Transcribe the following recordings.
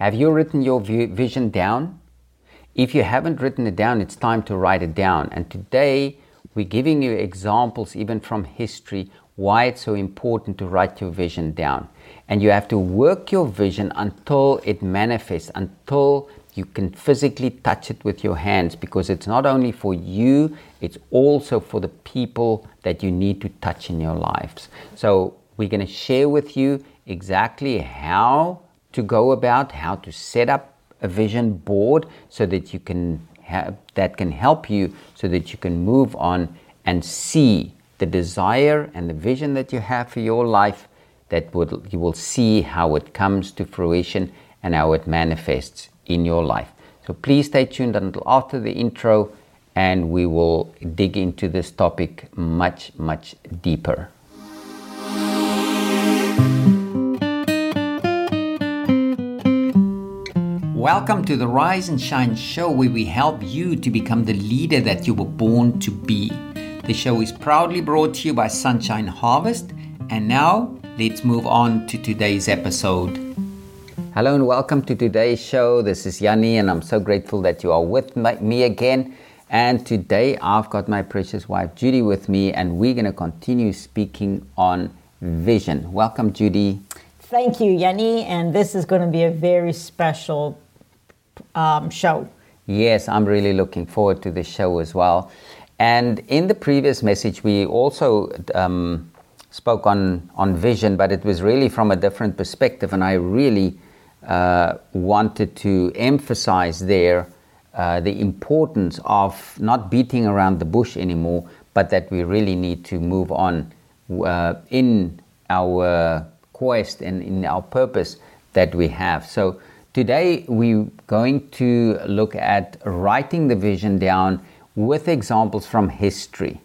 Have you written your vision down? If you haven't written it down, it's time to write it down. And today we're giving you examples, even from history, why it's so important to write your vision down. And you have to work your vision until it manifests, until you can physically touch it with your hands, because it's not only for you, it's also for the people that you need to touch in your lives. So, we're going to share with you exactly how to go about how to set up a vision board so that you can have that can help you so that you can move on and see the desire and the vision that you have for your life that would you will see how it comes to fruition and how it manifests in your life. So please stay tuned until after the intro and we will dig into this topic much much deeper. Welcome to the Rise and Shine show where we help you to become the leader that you were born to be. The show is proudly brought to you by SonShine Harvest. And now let's move on to today's episode. Hello and welcome to today's show. This is Yanni, and I'm so grateful that you are with me again. And today I've got my precious wife Judy with me, and we're going to continue speaking on vision. Welcome, Judy. Thank you, Yanni. And this is going to be a very special um, show. Yes, I'm really looking forward to this show as well. And in the previous message, we also um, spoke on, on vision, but it was really from a different perspective. And I really uh, wanted to emphasize there uh, the importance of not beating around the bush anymore, but that we really need to move on uh, in our quest and in our purpose that we have. So Today, we're going to look at writing the vision down with examples from history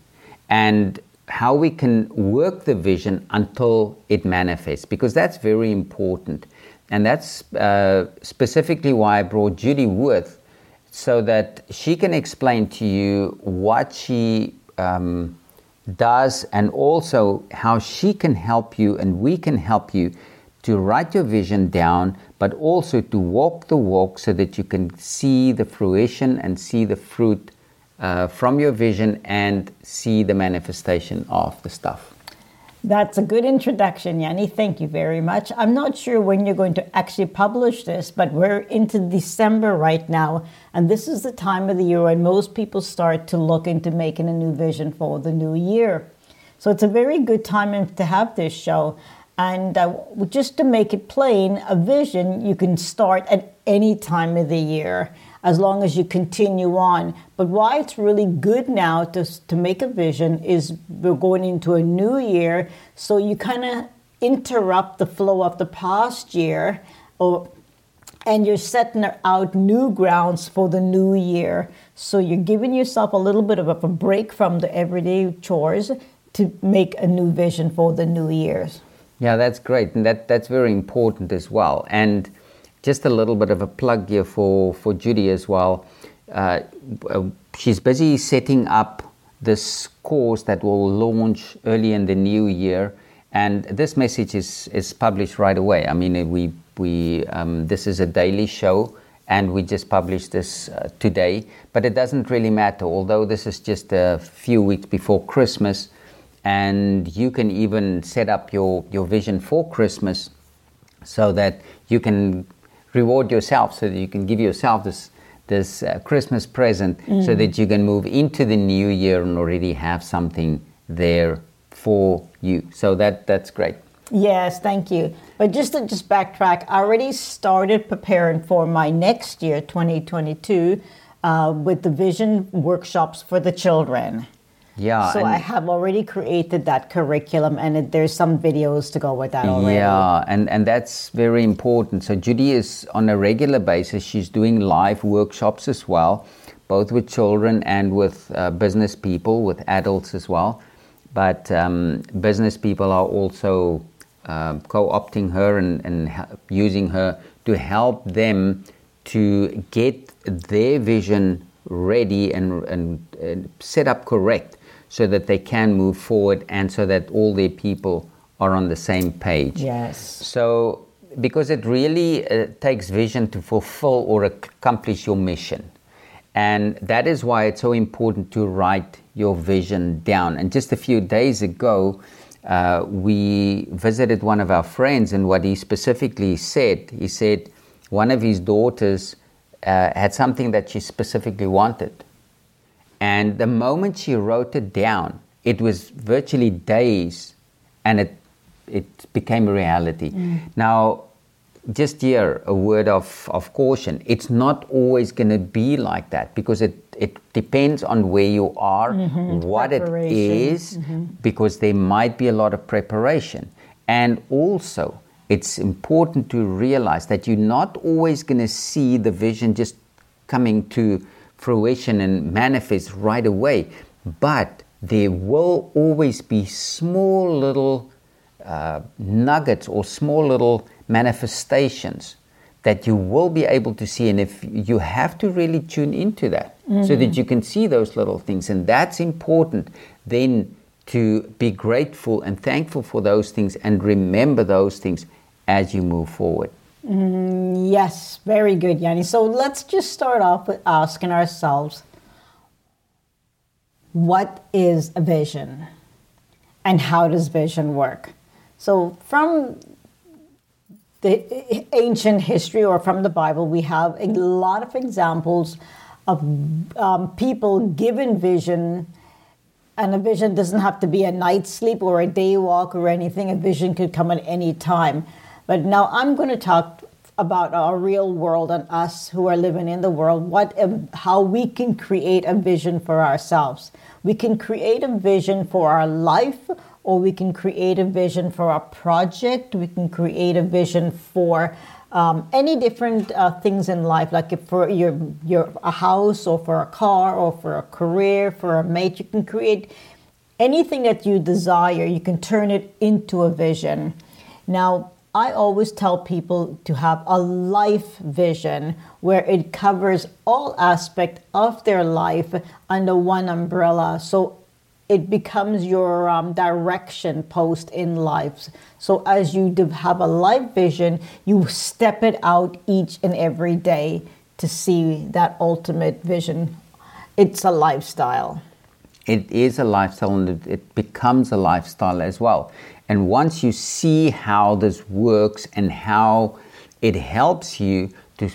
and how we can work the vision until it manifests, because that's very important. And that's uh, specifically why I brought Judy with, so that she can explain to you what she um, does and also how she can help you and we can help you to write your vision down, but also to walk the walk so that you can see the fruition and see the fruit uh, from your vision and see the manifestation of the stuff. That's a good introduction, Yanni. Thank you very much. I'm not sure when you're going to actually publish this, but we're into December right now, and this is the time of the year when most people start to look into making a new vision for the new year. So it's a very good time to have this show. And uh, just to make it plain, a vision you can start at any time of the year as long as you continue on. But why it's really good now to, to make a vision is we're going into a new year, so you kind of interrupt the flow of the past year or and you're setting out new grounds for the new year. So you're giving yourself a little bit of a break from the everyday chores to make a new vision for the new years. Yeah, that's great, and that that's very important as well. And just a little bit of a plug here for for Judy as well. Uh, uh, she's busy setting up this course that will launch early in the new year, and this message is is published right away. I mean, we we um, this is a daily show. And we just published this uh, today, but it doesn't really matter. Although this is just a few weeks before Christmas, and you can even set up your, your vision for Christmas so that you can reward yourself, so that you can give yourself this this uh, Christmas present, mm. so that you can move into the new year and already have something there for you. So that that's great. Yes, thank you. But just to just backtrack, I already started preparing for my next year, 2022, uh, with the vision workshops for the children. Yeah. So I have already created that curriculum, and it, there's some videos to go with that already. Yeah, and and that's very important. So Judy is on a regular basis. She's doing live workshops as well, both with children and with uh, business people, with adults as well. But um, business people are also uh, co-opting her and, and using her to help them to get their vision ready and, and, and set up correct so that they can move forward and so that all their people are on the same page. Yes. So because it really uh, takes vision to fulfill or accomplish your mission. And that is why it's so important to write your vision down. And just a few days ago, uh, we visited one of our friends, and what he specifically said, he said one of his daughters uh, had something that she specifically wanted. And the moment she wrote it down, it was virtually days and it, it became a reality. Mm. Now, just here, a word of, of caution. It's not always going to be like that because it, it depends on where you are, mm-hmm. what it is, mm-hmm. because there might be a lot of preparation. And also, it's important to realize that you're not always going to see the vision just coming to fruition and manifest right away, but there will always be small little uh, nuggets or small little manifestations that you will be able to see. And if you have to really tune into that mm-hmm. so that mm-hmm. you can see those little things, and that's important, then to be grateful and thankful for those things and remember those things as you move forward. Mm, yes, very good, Yanni. So let's just start off with asking ourselves what is a vision and how does vision work? So, from the ancient history or from the Bible, we have a lot of examples of um, people given vision. And a vision doesn't have to be a night sleep or a day walk or anything. A vision could come at any time. But now I'm going to talk about our real world and us who are living in the world, what how we can create a vision for ourselves. We can create a vision for our life or we can create a vision for our project. We can create a vision for um, any different uh, things in life, like for your your a house or for a car or for a career, for a mate. You can create anything that you desire. You can turn it into a vision. Now, I always tell people to have a life vision where it covers all aspect of their life under one umbrella. So it becomes your um, direction post in life. So as you have a life vision, you step it out each and every day to see that ultimate vision. It's a lifestyle. It is a lifestyle and it becomes a lifestyle as well. And once you see how this works and how it helps you to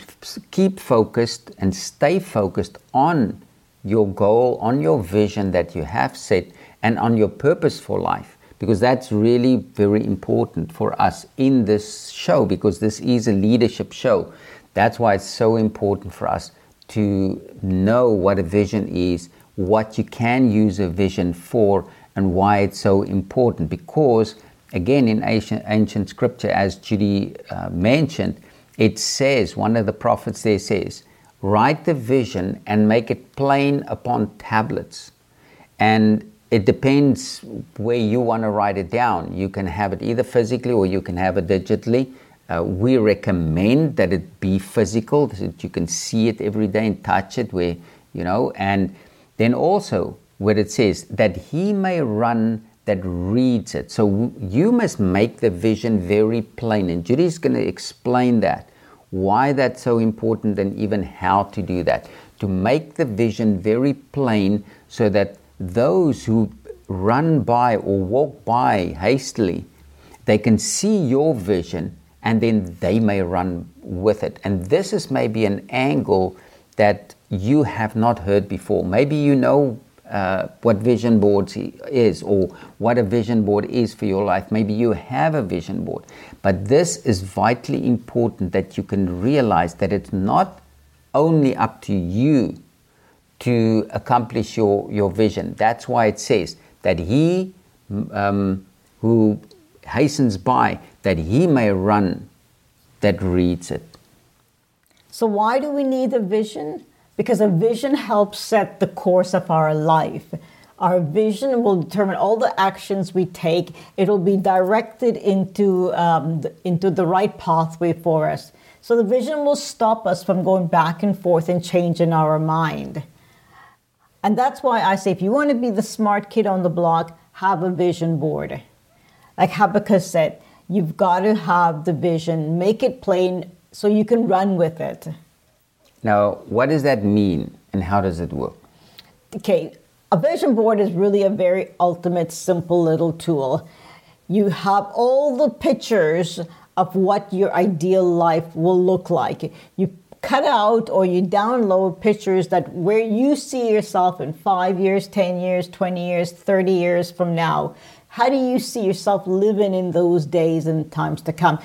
keep focused and stay focused on your goal, on your vision that you have set, and on your purpose for life. Because that's really very important for us in this show, because this is a leadership show. That's why it's so important for us to know what a vision is, what you can use a vision for, and why it's so important. Because, again, in ancient, ancient scripture, as Judy uh, mentioned, it says, one of the prophets there says, write the vision and make it plain upon tablets. And it depends where you want to write it down. You can have it either physically or you can have it digitally. Uh, we recommend that it be physical so that you can see it every day and touch it where, you know, and then also where it says that he may run that reads it. So you must make the vision very plain. And Judy's going to explain that why that's so important and even how to do that. To make the vision very plain so that those who run by or walk by hastily, they can see your vision and then they may run with it. And this is maybe an angle that you have not heard before. Maybe you know uh, what vision boards is or what a vision board is for your life. Maybe you have a vision board. But this is vitally important that you can realize that it's not only up to you to accomplish your, your vision. That's why it says that he um, who hastens by, that he may run that reads it. So, why do we need a vision? Because a vision helps set the course of our life. Our vision will determine all the actions we take. It'll be directed into, um, into the right pathway for us. So the vision will stop us from going back and forth and changing our mind. And that's why I say if you want to be the smart kid on the block, have a vision board. Like Habakkuk said, you've got to have the vision, make it plain so you can run with it. Now, what does that mean and how does it work? Okay, a vision board is really a very ultimate, simple little tool. You have all the pictures of what your ideal life will look like. You cut out or you download pictures that where you see yourself in five years, 10 years, 20 years, 30 years from now. How do you see yourself living in those days and times to come?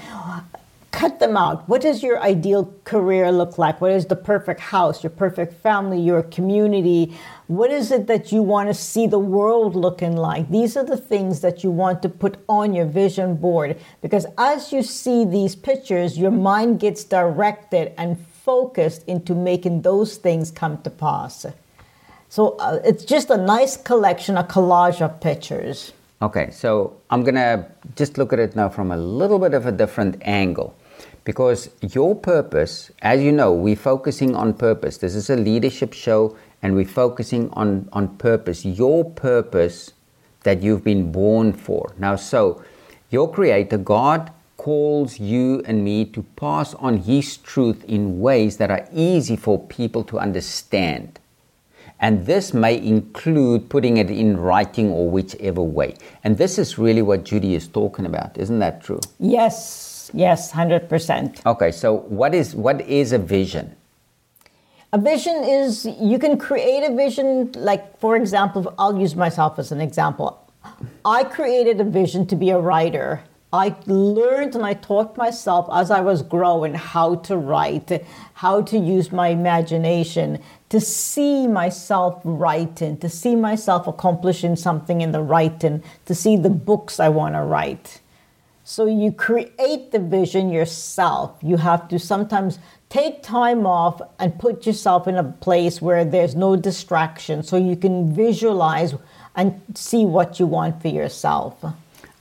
Cut them out. What does your ideal career look like? What is the perfect house, your perfect family, your community? What is it that you want to see the world looking like? These are the things that you want to put on your vision board because as you see these pictures, your mind gets directed and focused into making those things come to pass. So uh, it's just a nice collection, a collage of pictures. Okay, so I'm to just look at it now from a little bit of a different angle because your purpose, as you know, we're focusing on purpose. This is a leadership show and we're focusing on, on purpose, your purpose that you've been born for. Now, so your creator, God, calls you and me to pass on His truth in ways that are easy for people to understand. And this may include putting it in writing or whichever way. And this is really what Judy is talking about. Isn't that true? Yes, Yes, 100%. Okay, so what is what is a vision? A vision is you can create a vision like for example, I'll use myself as an example. I created a vision to be a writer. I learned and I taught myself as I was growing how to write, how to use my imagination, to see myself writing, to see myself accomplishing something in the writing, to see the books I want to write. So you create the vision yourself. You have to sometimes take time off and put yourself in a place where there's no distraction so you can visualize and see what you want for yourself.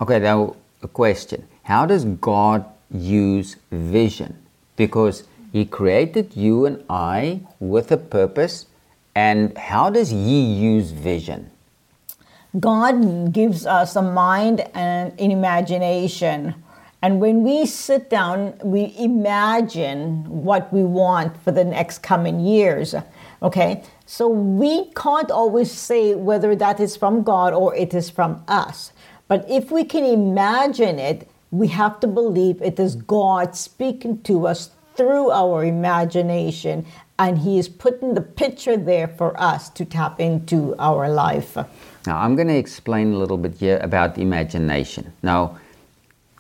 Okay, now a question. How does God use vision? Because He created you and I with a purpose, and how does He use vision? God gives us a mind and an imagination. And when we sit down, we imagine what we want for the next coming years. Okay? So we can't always say whether that is from God or it is from us. But if we can imagine it, we have to believe it is God speaking to us through our imagination, and He is putting the picture there for us to tap into our life. Now, I'm going to explain a little bit here about imagination. Now,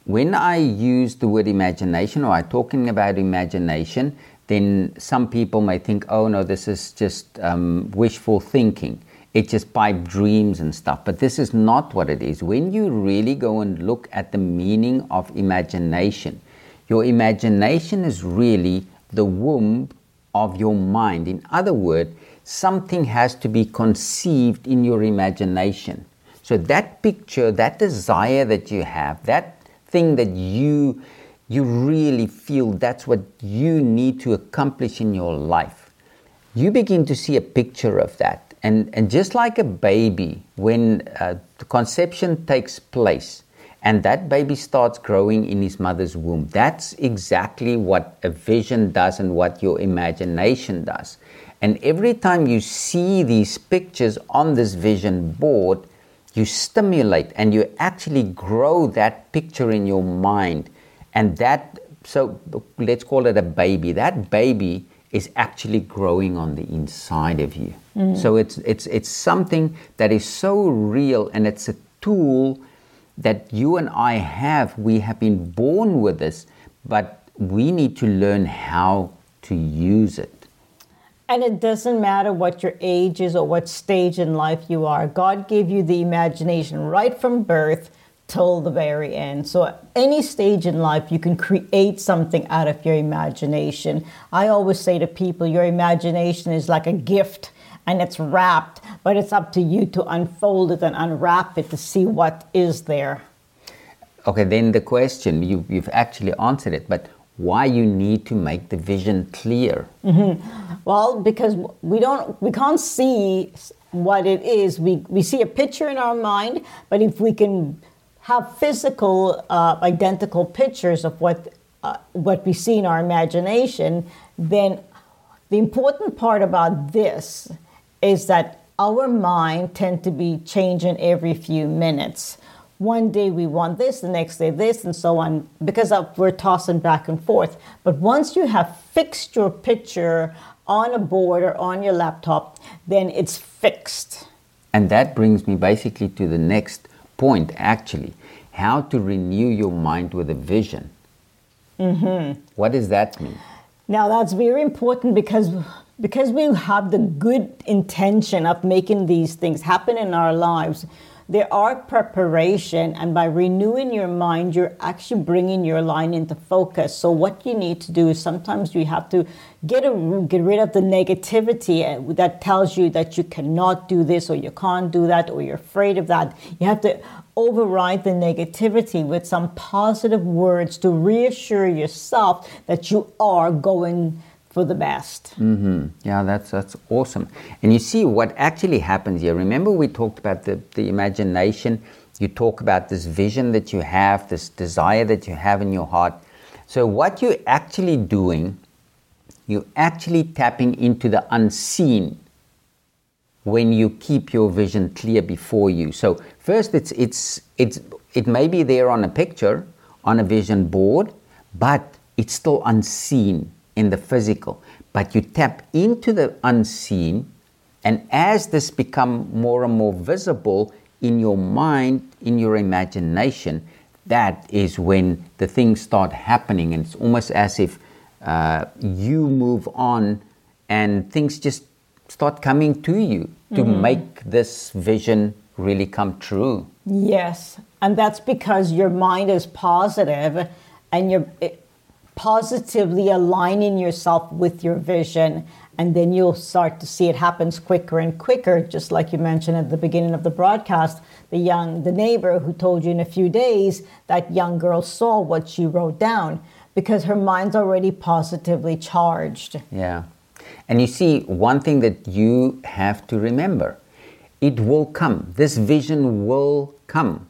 when I use the word imagination or I'm talking about imagination, then some people may think, oh no, this is just um, wishful thinking. It's just pipe dreams and stuff. But this is not what it is. When you really go and look at the meaning of imagination, your imagination is really the womb of your mind. In other words, something has to be conceived in your imagination. So that picture, that desire that you have, that thing that you you really feel that's what you need to accomplish in your life. You begin to see a picture of that. And, and just like a baby, when uh, the conception takes place and that baby starts growing in his mother's womb, that's exactly what a vision does and what your imagination does. And every time you see these pictures on this vision board, you stimulate and you actually grow that picture in your mind. And that, so let's call it a baby. That baby is actually growing on the inside of you. Mm. So it's, it's, it's something that is so real and it's a tool that you and I have. We have been born with this, but we need to learn how to use it. And it doesn't matter what your age is or what stage in life you are. God gave you the imagination right from birth till the very end. So, at any stage in life, you can create something out of your imagination. I always say to people, your imagination is like a gift and it's wrapped, but it's up to you to unfold it and unwrap it to see what is there. Okay, then the question, you, you've actually answered it, but why you need to make the vision clear. Mm-hmm. Well, because we don't, we can't see what it is. We we see a picture in our mind, but if we can have physical, uh, identical pictures of what uh, what we see in our imagination, then the important part about this is that our mind tend to be changing every few minutes. One day we want this, the next day this, and so on, because of, we're tossing back and forth. But once you have fixed your picture on a board or on your laptop, then it's fixed. And that brings me basically to the next point, actually how to renew your mind with a vision. Mm-hmm. What does that mean? Now, that's very important because because we have the good intention of making these things happen in our lives there are preparation and by renewing your mind you're actually bringing your line into focus. So what you need to do is sometimes you have to get a, get rid of the negativity uh, that tells you that you cannot do this or you can't do that or you're afraid of that. You have to override the negativity with some positive words to reassure yourself that you are going for the best. Mm-hmm. Yeah, that's that's awesome. And you see what actually happens here. Remember, we talked about the, the imagination. You talk about this vision that you have, this desire that you have in your heart. So, what you're actually doing, you're actually tapping into the unseen when you keep your vision clear before you. So, first, it's it's it's it may be there on a picture, on a vision board, but it's still unseen in the physical, but you tap into the unseen, and as this become more and more visible in your mind, in your imagination, that is when the things start happening, and it's almost as if uh, you move on, and things just start coming to you to mm-hmm. make this vision really come true. Yes, and that's because your mind is positive, and you're positively aligning yourself with your vision and then you'll start to see it happens quicker and quicker just like you mentioned at the beginning of the broadcast the young the neighbor who told you in a few days that young girl saw what she wrote down because her mind's already positively charged. Yeah. And you see one thing that you have to remember it will come. This vision will come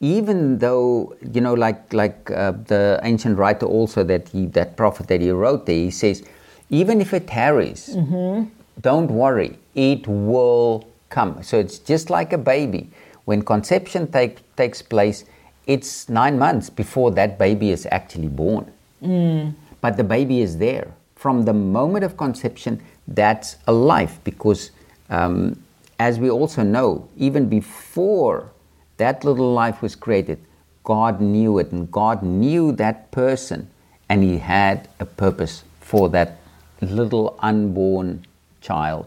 even though you know like like uh, the ancient writer also that he that prophet that he wrote there he says even if it tarries mm-hmm. don't worry it will come so it's just like a baby when conception take, takes place it's nine months before that baby is actually born mm. but the baby is there from the moment of conception that's a life because um, as we also know even before that little life was created. God knew it, and God knew that person, and He had a purpose for that little unborn child.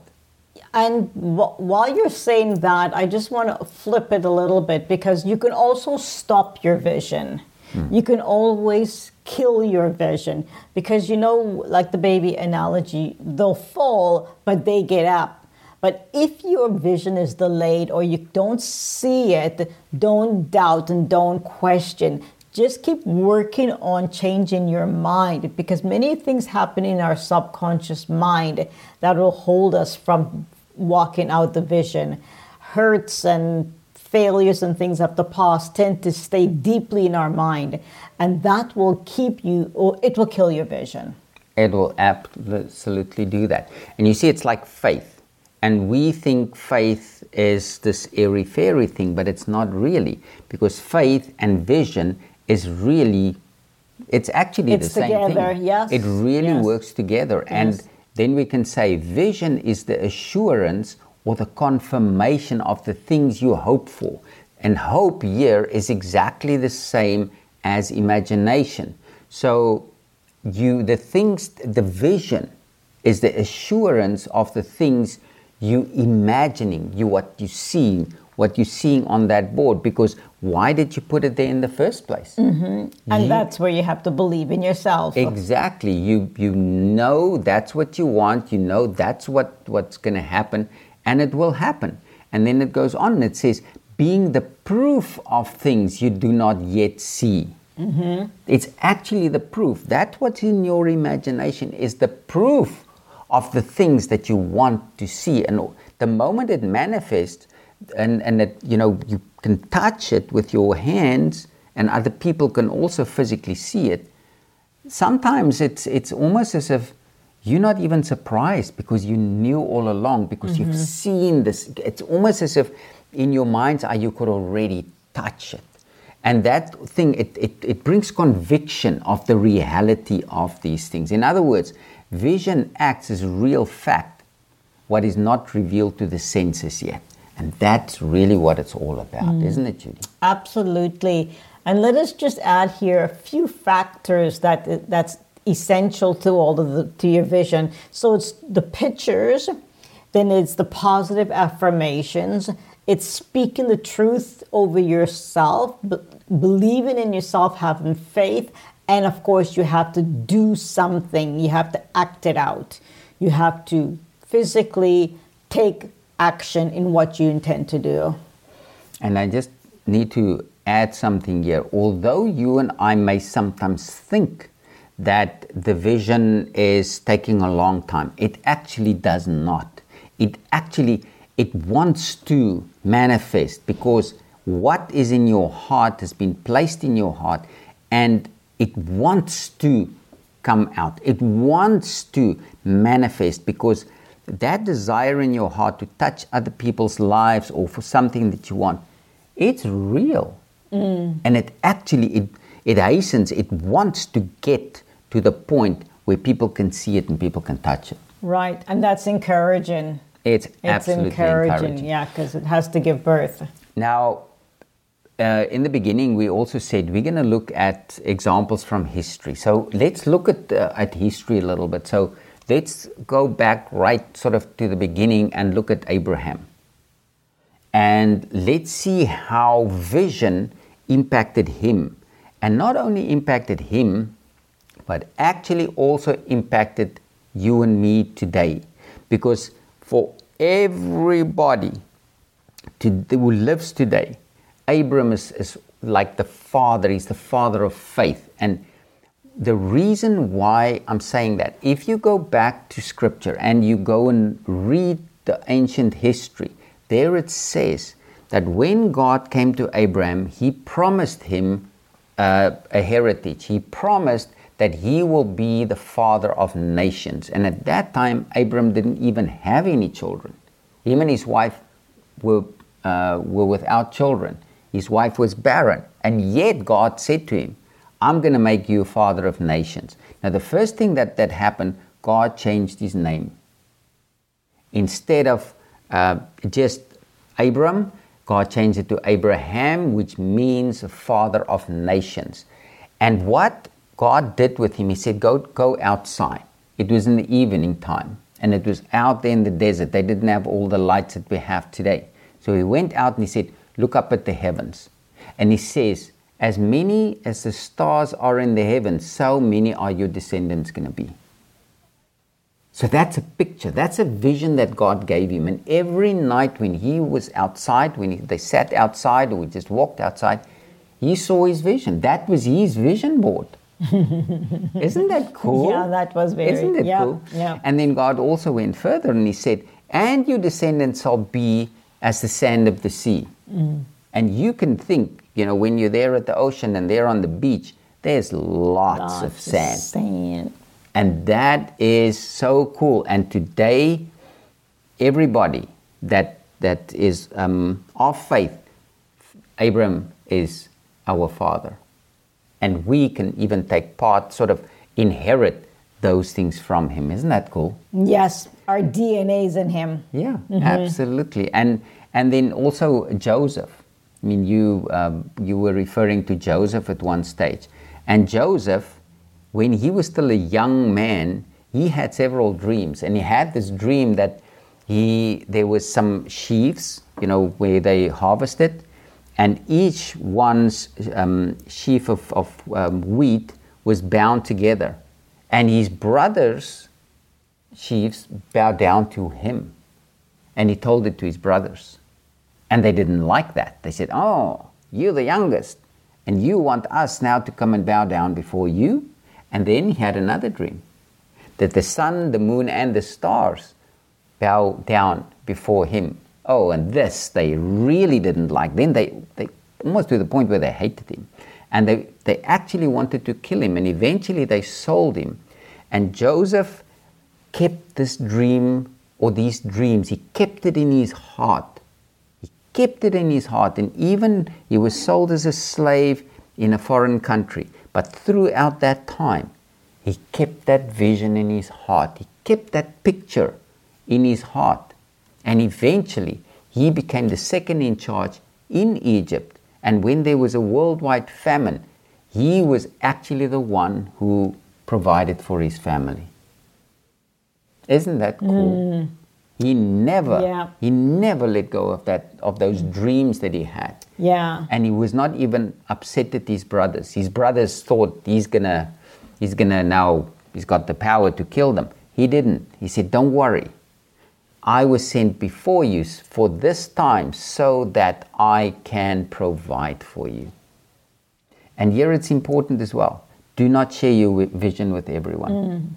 And while you're saying that, I just want to flip it a little bit because you can also stop your vision. Hmm. You can always kill your vision because you know, like the baby analogy, they'll fall, but they get up. But if your vision is delayed or you don't see it, don't doubt and don't question. Just keep working on changing your mind because many things happen in our subconscious mind that will hold us from walking out the vision. Hurts and failures and things of the past tend to stay deeply in our mind, and that will keep you, or it will kill your vision. It will absolutely do that. And you see, it's like faith and we think faith is this airy fairy thing, but it's not really, because faith and vision is really, it's actually it's the together, same thing. Yes. It really yes. works together. Yes. And then we can say vision is the assurance or the confirmation of the things you hope for. And hope here is exactly the same as imagination. So you the things the vision is the assurance of the things you imagining you what you seeing what you're seeing on that board because why did you put it there in the first place? Mm-hmm. and you, that's where you have to believe in yourself. Exactly. You you know that's what you want you know that's what what's going to happen and it will happen. And then it goes on and it says being the proof of things you do not yet see. Mm-hmm. it's actually the proof. That what's in your imagination is the proof of the things that you want to see. And the moment it manifests, and, and that, you know, you can touch it with your hands and other people can also physically see it, sometimes it's, it's almost as if you're not even surprised because you knew all along, because mm-hmm. you've seen this. It's almost as if in your mind's eye you could already touch it. And that thing, it, it, it brings conviction of the reality of these things. In other words, vision acts as real fact, what is not revealed to the senses yet. And that's really what it's all about, mm. isn't it, Judy? Absolutely. And let us just add here a few factors that that's essential to all of the to your vision. So it's the pictures, then it's the positive affirmations, it's speaking the truth over yourself, believing in yourself, having faith, and of course you have to do something. You have to act it out. You have to physically take action in what you intend to do. And I just need to add something here. Although you and I may sometimes think that the vision is taking a long time, it actually does not. It actually it wants to manifest because what is in your heart has been placed in your heart and it wants to come out. It wants to manifest because that desire in your heart to touch other people's lives or for something that you want, it's real. Mm. And it actually it it hastens, it wants to get to the point where people can see it and people can touch it. Right, and that's encouraging. It's, it's absolutely encouraging, encouraging. yeah, because it has to give birth. Now, uh, in the beginning, we also said we're going to look at examples from history. So let's look at uh, at history a little bit. So let's go back right sort of to the beginning and look at Abraham. And let's see how vision impacted him. And not only impacted him, but actually also impacted you and me today. Because for everybody to, who lives today. Abram is, is like the father, he's the father of faith. And the reason why I'm saying that, if you go back to scripture and you go and read the ancient history, there it says that when God came to Abraham, he promised him uh, a heritage. He promised that he will be the father of nations. And at that time, Abram didn't even have any children. Him and his wife were, uh, were without children. His wife was barren. And yet God said to him, I'm going to make you a father of nations. Now, the first thing that, that happened, God changed his name. Instead of uh, just Abram, God changed it to Abraham, which means father of nations. And what God did with him, he said, Go, go outside. It was in the evening time, and it was out there in the desert. They didn't have all the lights that we have today. So he went out and he said, Look up at the heavens. And he says, As many as the stars are in the heavens, so many are your descendants going to be. So that's a picture, that's a vision that God gave him. And every night when he was outside, when he, they sat outside or we just walked outside, he saw his vision. That was his vision board. Isn't that cool? Yeah, that was very. Isn't it yeah, cool? Yeah. And then God also went further and He said, "And your descendants shall be as the sand of the sea." Mm. And you can think, you know, when you're there at the ocean and they're on the beach, there's lots, lots of sand. Of sand. And that is so cool. And today, everybody that that is um, of faith, Abram is our father and we can even take part, sort of inherit those things from him. Isn't that cool? Yes, our DNA's in him. Yeah, mm-hmm. absolutely. And and then also Joseph. I mean, you um, you were referring to Joseph at one stage, and Joseph, when he was still a young man, he had several dreams, and he had this dream that he there was some sheaves, you know, where they harvested, and each one's um, sheaf of, of um, wheat was bound together. And his brothers' sheaves bowed down to him. And he told it to his brothers. And they didn't like that. They said, Oh, you're the youngest, and you want us now to come and bow down before you? And then he had another dream that the sun, the moon, and the stars bow down before him Oh, and this they really didn't like. Then they, they almost to the point where they hated him. And they, they actually wanted to kill him. And eventually they sold him. And Joseph kept this dream or these dreams, he kept it in his heart. He kept it in his heart. And even he was sold as a slave in a foreign country. But throughout that time, he kept that vision in his heart. He kept that picture in his heart. And eventually, he became the second in charge in Egypt. And when there was a worldwide famine, he was actually the one who provided for his family. Isn't that cool? Mm. He never yeah. he never let go of that of those dreams that he had. Yeah. And he was not even upset at his brothers. His brothers thought he's gonna he's gonna now he's got the power to kill them. He didn't. He said, Don't worry. I was sent before you for this time so that I can provide for you. And here it's important as well. Do not share your vision with everyone. Mm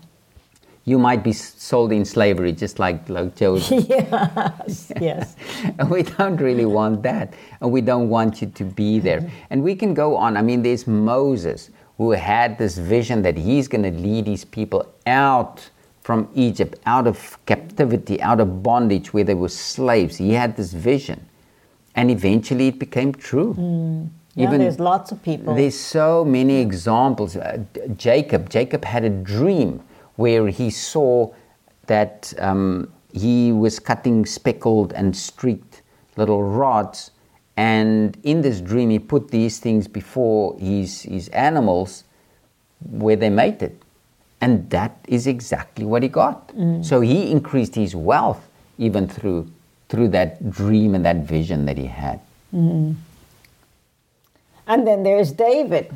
you might be sold in slavery, just like, like Joseph. yes, yes. and we don't really want that. And we don't want you to be there. And we can go on. I mean, there's Moses who had this vision that he's going to lead his people out from Egypt, out of captivity, out of bondage where they were slaves. He had this vision. And eventually it became true. Mm. Yeah, Even, there's lots of people. There's so many examples. Uh, Jacob, Jacob had a dream where he saw that um, he was cutting speckled and streaked little rods. And in this dream, he put these things before his, his animals where they mated. And that is exactly what he got. Mm. So he increased his wealth even through, through that dream and that vision that he had. Mm. And then there's David,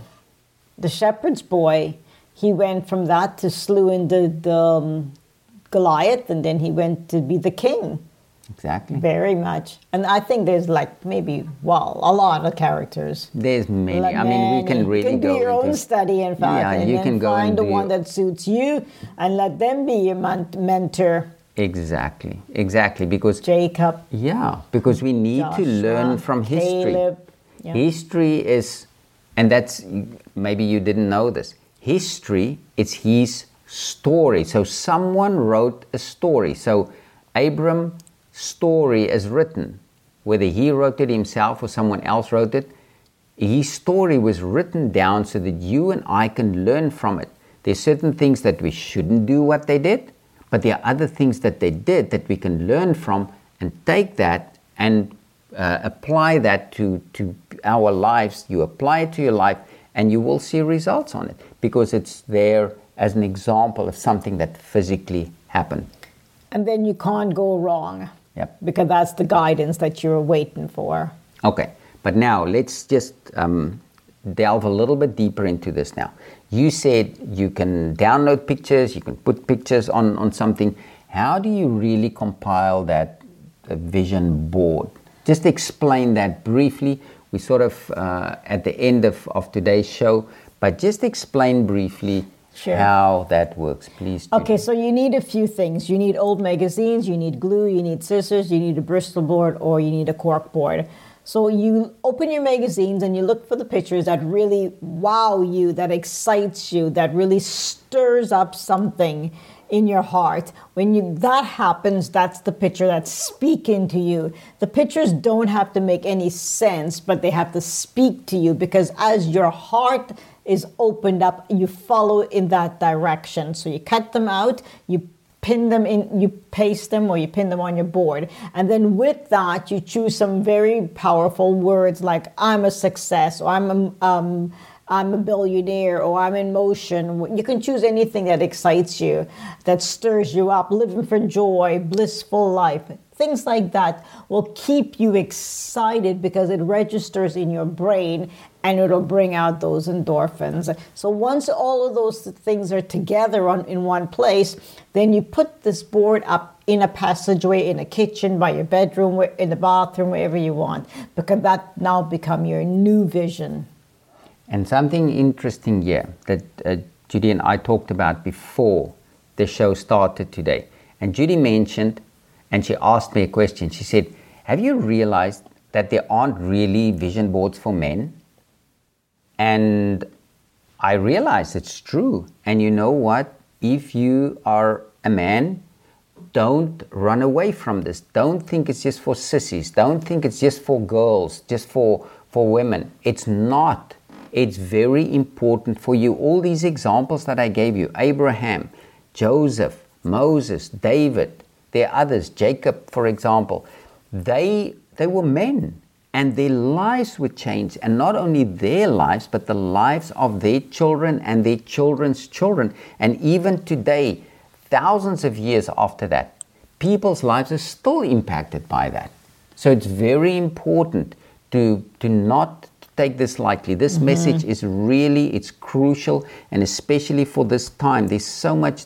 the shepherd's boy he went from that to slewing the, the um, Goliath, and then he went to be the king. Exactly. Very much. And I think there's like maybe, well, a lot of characters. There's many. Like I mean, we can really you can do your own study, in fact, yeah, and you can go find the one that suits you and let them be your mentor. Exactly, exactly. Because Jacob. Yeah, because we need Joshua, to learn from history. Caleb, yeah. History is, and that's maybe you didn't know this history, it's his story. So someone wrote a story. So Abram's story is written, whether he wrote it himself or someone else wrote it. His story was written down so that you and I can learn from it. There's certain things that we shouldn't do what they did, but there are other things that they did that we can learn from and take that and uh, apply that to, to our lives. You apply it to your life and you will see results on it because it's there as an example of something that physically happened. And then you can't go wrong. Yep. Because that's the guidance that you're waiting for. Okay. But now let's just um, delve a little bit deeper into this now. You said you can download pictures, you can put pictures on, on something. How do you really compile that vision board? Just explain that briefly we sort of uh, at the end of, of today's show, but just explain briefly Sure. how that works, please. Okay, so you need a few things. You need old magazines, you need glue, you need scissors, you need a Bristol board, or you need a cork board. So you open your magazines and you look for the pictures that really wow you, that excites you, that really stirs up something in your heart. When you, that happens, that's the picture that's speaking to you. The pictures don't have to make any sense, but they have to speak to you because as your heart is opened up, you follow in that direction. So you cut them out, you pin them in, you paste them or you pin them on your board. And then with that, you choose some very powerful words like, I'm a success, or I'm a, um, I'm a billionaire or I'm in motion. You can choose anything that excites you, that stirs you up, living for joy, blissful life. Things like that will keep you excited because it registers in your brain and it'll bring out those endorphins. So once all of those things are together on, in one place, then you put this board up in a passageway, in a kitchen, by your bedroom, in the bathroom, wherever you want, because that now become your new vision. And something interesting here that uh, Judy and I talked about before the show started today. And Judy mentioned, and she asked me a question. She said, Have you realized that there aren't really vision boards for men? And I realize it's true. And you know what? If you are a man, don't run away from this. Don't think it's just for sissies. Don't think it's just for girls, just for, for women. It's not. It's very important for you. All these examples that I gave you Abraham, Joseph, Moses, David, there are others, Jacob, for example, they, they were men and their lives would change. And not only their lives, but the lives of their children and their children's children. And even today, thousands of years after that, people's lives are still impacted by that. So it's very important to, to not take this lightly. This mm-hmm. message is really, it's crucial, and especially for this time. There's so much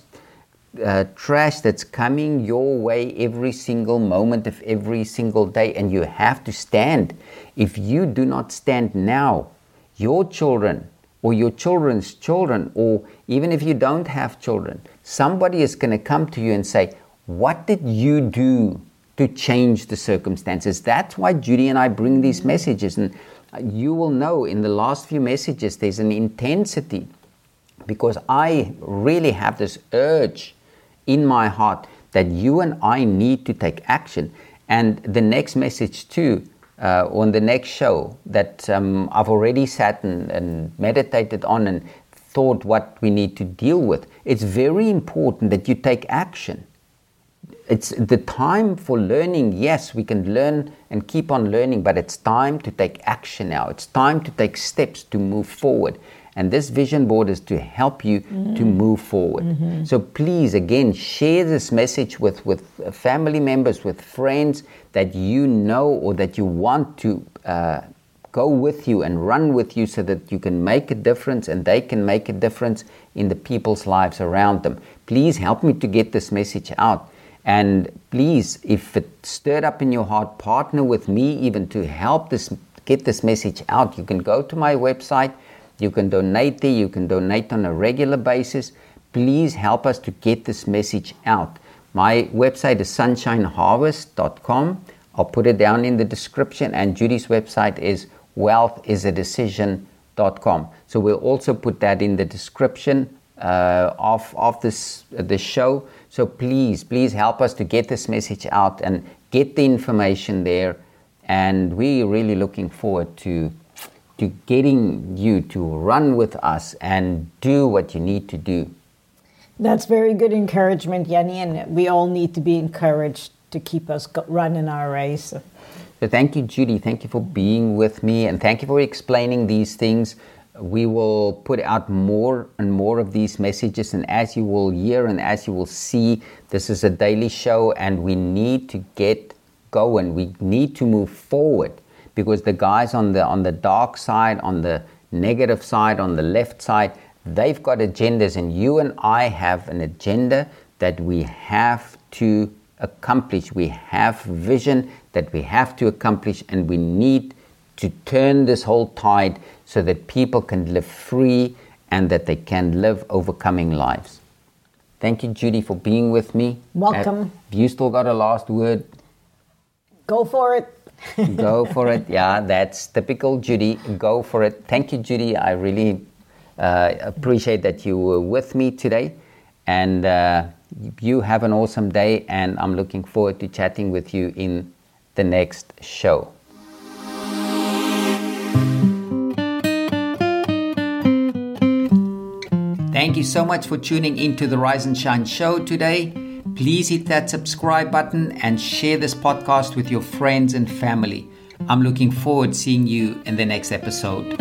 uh, trash that's coming your way every single moment of every single day, and you have to stand. If you do not stand now, your children or your children's children, or even if you don't have children, somebody is going to come to you and say, What did you do to change the circumstances? That's why Judy and I bring these messages. And you will know in the last few messages, there's an intensity because I really have this urge in my heart that you and I need to take action. And the next message, too, uh, on the next show, that um, I've already sat and, and meditated on and thought what we need to deal with. It's very important that you take action. It's the time for learning. Yes, we can learn and keep on learning, but it's time to take action now. It's time to take steps to move forward. And this vision board is to help you mm-hmm. to move forward. Mm-hmm. So please, again, share this message with, with family members, with friends that you know or that you want to uh, go with you and run with you so that you can make a difference and they can make a difference in the people's lives around them. Please help me to get this message out. And please, if it stirred up in your heart, partner with me even to help this get this message out. You can go to my website you can donate there, you can donate on a regular basis. Please help us to get this message out. My website is sonshineharvest.com. I'll put it down in the description, and Judy's website is wealthisadecision.com. So we'll also put that in the description uh, of, of this, uh, this show. So please, please help us to get this message out and get the information there. And we're really looking forward to to getting you to run with us and do what you need to do. That's very good encouragement, Yanni, and we all need to be encouraged to keep us running our race. So thank you, Judy. Thank you for being with me, and thank you for explaining these things. We will put out more and more of these messages, and as you will hear and as you will see, this is a daily show, and we need to get going. We need to move forward because the guys on the on the dark side, on the negative side, on the left side, they've got agendas, and you and I have an agenda that we have to accomplish. We have vision that we have to accomplish, and we need to turn this whole tide so that people can live free and that they can live overcoming lives. Thank you, Judy, for being with me. Welcome. Have you still got a last word? Go for it. Go for it. Yeah, that's typical Judy. Go for it. Thank you, Judy. I really uh, appreciate that you were with me today. And uh, you have an awesome day. And I'm looking forward to chatting with you in the next show. Thank you so much for tuning into the Rise and Shine show today. Please hit that subscribe button and share this podcast with your friends and family. I'm looking forward to seeing you in the next episode.